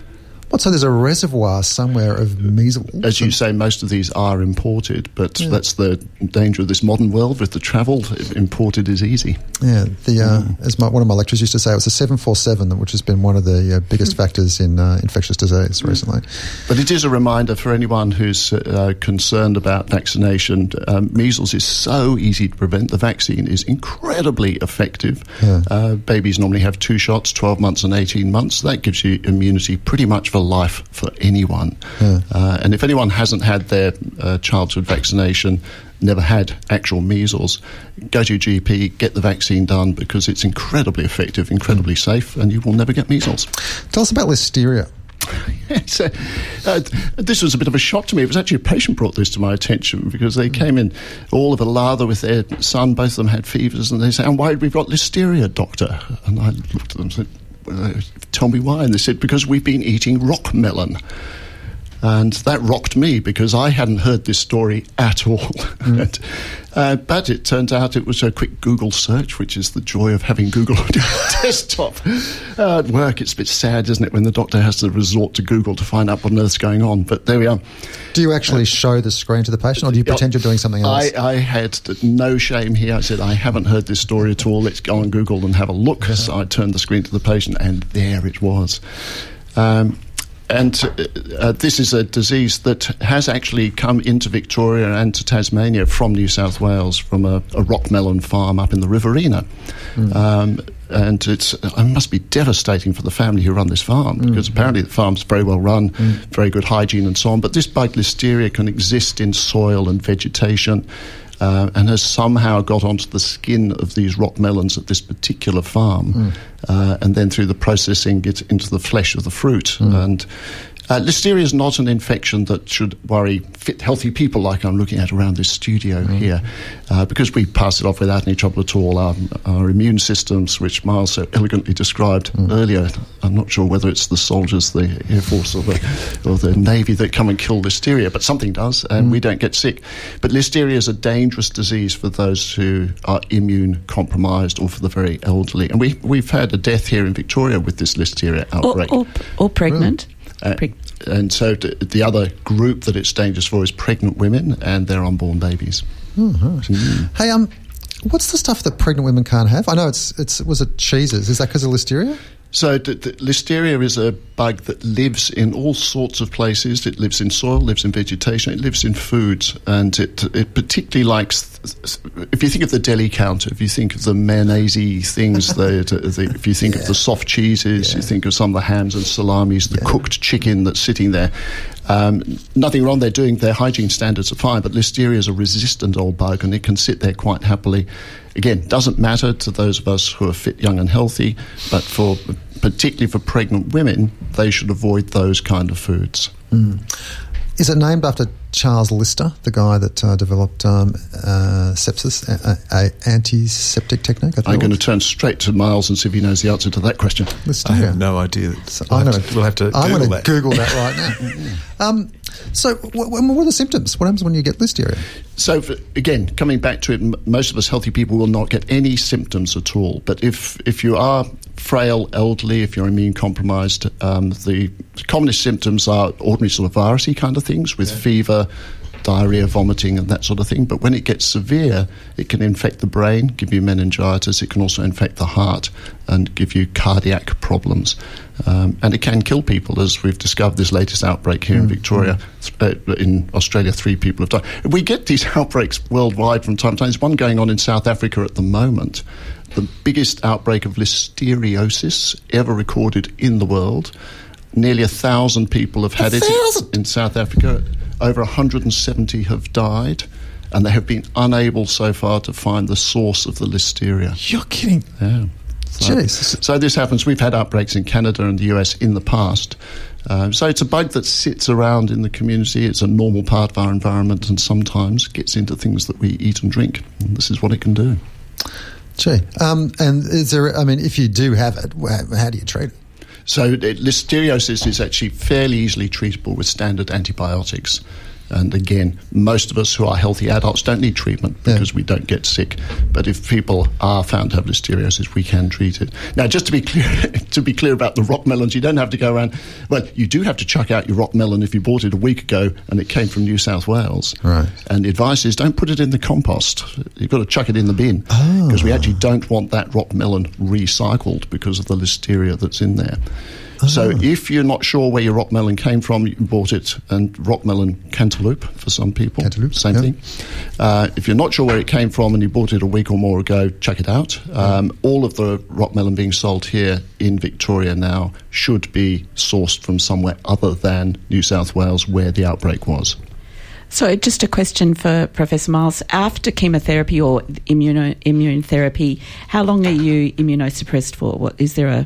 What, so there's a reservoir somewhere of measles? As you say, most of these are imported, but that's the danger of this modern world with the travel. Imported is easy. Yeah, the uh, Mm. as my, one of my lecturers used to say, it was the seven four seven, which has been one of the uh, biggest factors in uh, infectious disease recently. But it is a reminder for anyone who's uh, concerned about vaccination. Um, measles is so easy to prevent. The vaccine is incredibly effective. Uh, babies normally have two shots, 12 months and 18 months. That gives you immunity pretty much for life for anyone. Uh, and if anyone hasn't had their uh, childhood vaccination, never had actual measles, go to your GP, get the vaccine done because it's incredibly effective, incredibly safe, and you will never get measles. Tell us about listeria. So, uh, this was a bit of a shock to me. It was actually a patient brought this to my attention because they came in all of a lather with their son. Both of them had fevers, and they said, "I'm worried we've got listeria, doctor." And I looked at them and said, well, "Tell me why." And they said, "Because we've been eating rock melon." And that rocked me because I hadn't heard this story at all. And, uh, but it turned out it was a quick Google search, which is the joy of having Google on your desktop. Uh, at work, it's a bit sad, isn't it, when the doctor has to resort to Google to find out what on earth's going on. But there we are. Do you actually show the screen to the patient, or do you pretend you're doing something else? I, I had no shame here. I said, I haven't heard this story at all. Let's go on Google and have a look. So I turned the screen to the patient, and there it was. Um, and uh, uh, this is a disease that has actually come into Victoria and to Tasmania from New South Wales, from a, a rock melon farm up in the Riverina. Um, and it's, it must be devastating for the family who run this farm because apparently the farm's very well run, very good hygiene and so on. But this bug listeria can exist in soil and vegetation. Uh, and has somehow got onto the skin of these rock melons at this particular farm, uh, and then through the processing gets into the flesh of the fruit. And uh, listeria is not an infection that should worry fit, healthy people like I'm looking at around this studio here, uh, because we pass it off without any trouble at all. Our, our immune systems, which Miles so elegantly described earlier, I'm not sure whether it's the soldiers, the Air Force, or the, or the Navy that come and kill listeria, but something does, and we don't get sick. But listeria is a dangerous disease for those who are immune compromised or for the very elderly. And we, we've had a death here in Victoria with this listeria outbreak. or, or pregnant. Uh, Preg- and so t- the other group that it's dangerous for is pregnant women and their unborn babies. Hey, um, what's the stuff that pregnant women can't have? I know it's it's was it cheeses? Is that because of listeria? So listeria is a bug that lives in all sorts of places. It lives in soil, lives in vegetation, it lives in foods, and it it particularly likes. If you think of the deli counter, if you think of the mayonnaise things, the, the, if you think of the soft cheeses, you think of some of the hams and salamis, the cooked chicken that's sitting there. Um, nothing wrong they're doing. Their hygiene standards are fine, but listeria is a resistant old bug, and it can sit there quite happily. Again, doesn't matter to those of us who are fit, young, and healthy, but for particularly for pregnant women, they should avoid those kind of foods. Is it named after Charles Lister, the guy that uh, developed um, uh, sepsis, a, a, a antiseptic technique? I think I'm going to turn straight to Miles and see if he knows the answer to that question. Listeria. I have no idea. So We'll I'm have gonna, we'll have to I'm Google gonna that. Google that right now. um, so, wh- wh- what are the symptoms? What happens when you get listeria? So for, again, coming back to it, m- most of us healthy people will not get any symptoms at all. But if if you are frail, elderly, if you're immune compromised, um, the commonest symptoms are ordinary sort of virusy kind of things with fever. Diarrhea, vomiting, and that sort of thing. But when it gets severe, it can infect the brain, give you meningitis. It can also infect the heart and give you cardiac problems. Um, and it can kill people, as we've discovered this latest outbreak here in Victoria. Uh, in Australia, three people have died. We get these outbreaks worldwide from time to time. There's one going on in South Africa at the moment. The biggest outbreak of listeriosis ever recorded in the world. Nearly a thousand people have had it in South Africa. Over 170 have died, and they have been unable so far to find the source of the listeria. You're kidding. Yeah. So, so this happens. We've had outbreaks in Canada and the US in the past. Um, so it's a bug that sits around in the community. It's a normal part of our environment and sometimes gets into things that we eat and drink. And this is what it can do. Gee, um, and is there? I mean, if you do have it, how do you treat it? So uh, listeriosis is actually fairly easily treatable with standard antibiotics. And again, most of us who are healthy adults don't need treatment Yeah. because we don't get sick. But if people are found to have listeriosis, we can treat it. Now, just to be clear, to be clear about the rock melons, you don't have to go around. Well, you do have to chuck out your rock melon if you bought it a week ago and it came from New South Wales. Right. And the advice is don't put it in the compost. You've got to chuck it in the bin Oh. because we actually don't want that rock melon recycled because of the listeria that's in there. So Oh. if you're not sure where your rock melon came from, you bought it, and rock melon cantaloupe for some people, Cantaloupe, same yeah. thing. Uh, if you're not sure where it came from and you bought it a week or more ago, check it out. Um, all of the rock melon being sold here in Victoria now should be sourced from somewhere other than New South Wales, where the outbreak was. So, just a question for Professor Miles. After chemotherapy or immuno, immune therapy, how long are you immunosuppressed for? What, is there a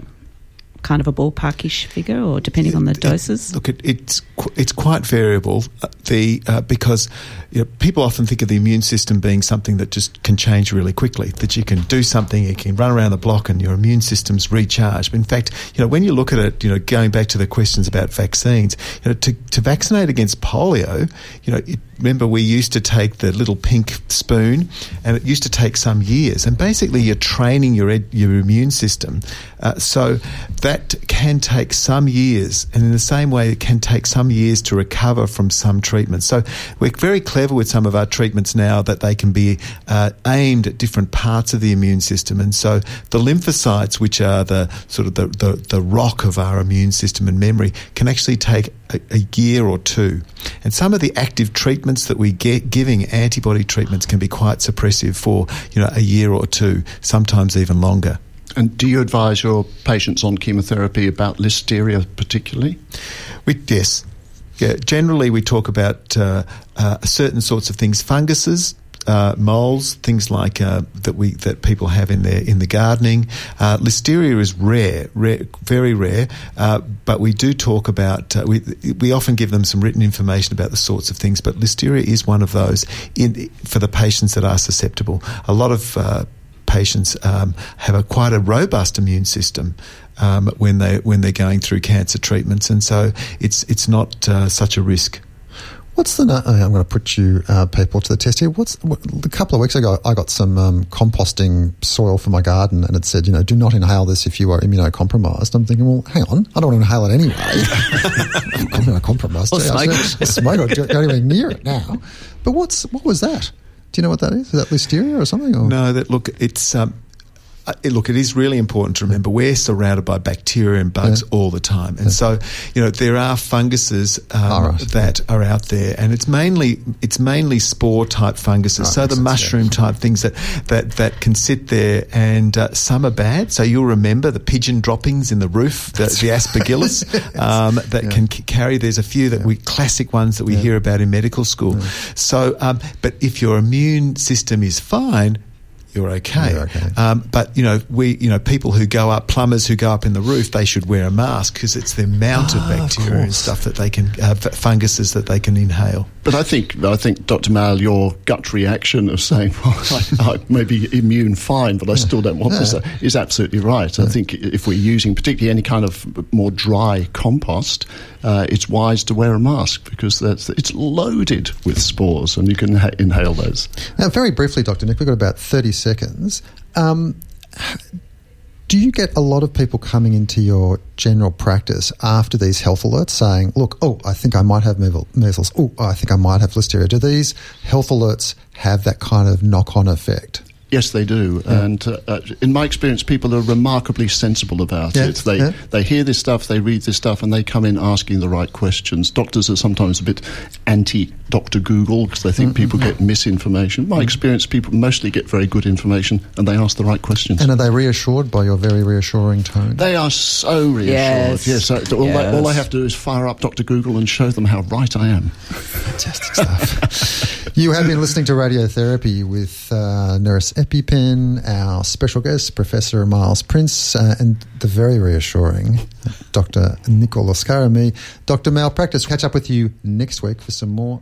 kind of a ballparkish figure, or depending on the It- it- doses? look, it, it's qu- it's quite variable. uh, The uh, because you know, people often think of the immune system being something that just can change really quickly. That you can do something, you can run around the block, and your immune system's recharged. But in fact, you know, when you look at it, you know, going back to the questions about vaccines, you know, to to vaccinate against polio, you know, it, remember we used to take the little pink spoon, and it used to take some years. And basically, you're training your ed, your immune system, uh, so that can take some years. And in the same way, it can take some years to recover from some treatments. So we're very clever with some of our treatments now that they can be uh, aimed at different parts of the immune system. And so the lymphocytes, which are the sort of the, the, the rock of our immune system and memory, can actually take a, a year or two. And some of the active treatments that we get giving antibody treatments can be quite suppressive for you know a year or two, sometimes even longer. And do you advise your patients on chemotherapy about listeria particularly? We, yes. Yeah, generally, we talk about uh, uh, certain sorts of things, funguses, uh, moles, things like uh, that we that people have in their in the gardening. Uh, listeria is rare, rare, very rare, uh, but we do talk about. Uh, we we often give them some written information about the sorts of things, but listeria is one of those in for the patients that are susceptible. A lot of uh, patients um, have a quite a robust immune system um, when they when they're going through cancer treatments, and so it's it's not such a risk. What's the? nu- oh, I'm going to put you uh, people to the test here. What's what, a couple of weeks ago? I got some um, composting soil for my garden, and it said, you know, do not inhale this if you are immunocompromised. I'm thinking, well, hang on, I don't want to inhale it anyway. I'm immunocompromised. Or Gee, I smoke said, it. smoke it. Don't don't even near it now. But what's what was that? Do you know what that is? Is that listeria or something? Or? No, that look, it's um, uh, it- look, it is really important to remember we're surrounded by bacteria and bugs Yeah. all the time, and so you know there are funguses um, right. that are out there, and it's mainly it's mainly spore type funguses, Right, so makes the sense, yeah. mushroom type things that that that can sit there, and uh, some are bad. So you'll remember the pigeon droppings in the roof, the, the aspergillus um, that Yeah. can c- carry. There's a few that we classic ones that we Yeah. hear about in medical school. So, um, but if your immune system is fine. You're okay. You're okay. Um, but you know, we, you know, people who go up, plumbers who go up in the roof, they should wear a mask because it's the amount of Ah, of bacteria and stuff that they can, uh, funguses that they can inhale. But I think, I think, Dr. Mal, your gut reaction of saying, "Well, I, I may be immune fine, but I still don't want this," is absolutely right. I think if we're using particularly any kind of more dry compost, uh, it's wise to wear a mask because that's, it's loaded with spores, and you can ha- inhale those. Now, very briefly, Dr. Nick, we've got about 30 seconds. Um, do you get a lot of people coming into your general practice after these health alerts saying, look, oh, I think I might have measles. Oh, I think I might have listeria. Do these health alerts have that kind of knock on effect? Yes, they do. And uh, uh, in my experience, people are remarkably sensible about Yeah, it. They yeah. they hear this stuff, they read this stuff, and they come in asking the right questions. Doctors are sometimes a bit anti Doctor Google because they think Mm-hmm. people get misinformation. My experience, people mostly get very good information, and they ask the right questions. And are they reassured by your very reassuring tone? they are so reassured. Yes. Yes, I- all, I, all I have to do is fire up Dr. Google and show them how right I am. Fantastic stuff. you have been listening to Radiotherapy with uh, nurse EpiPen, our special guest, Professor Miles Prince, uh, and the very reassuring Dr. Nicole Oscar and me, Dr. Malpractice. Catch up with you next week for some more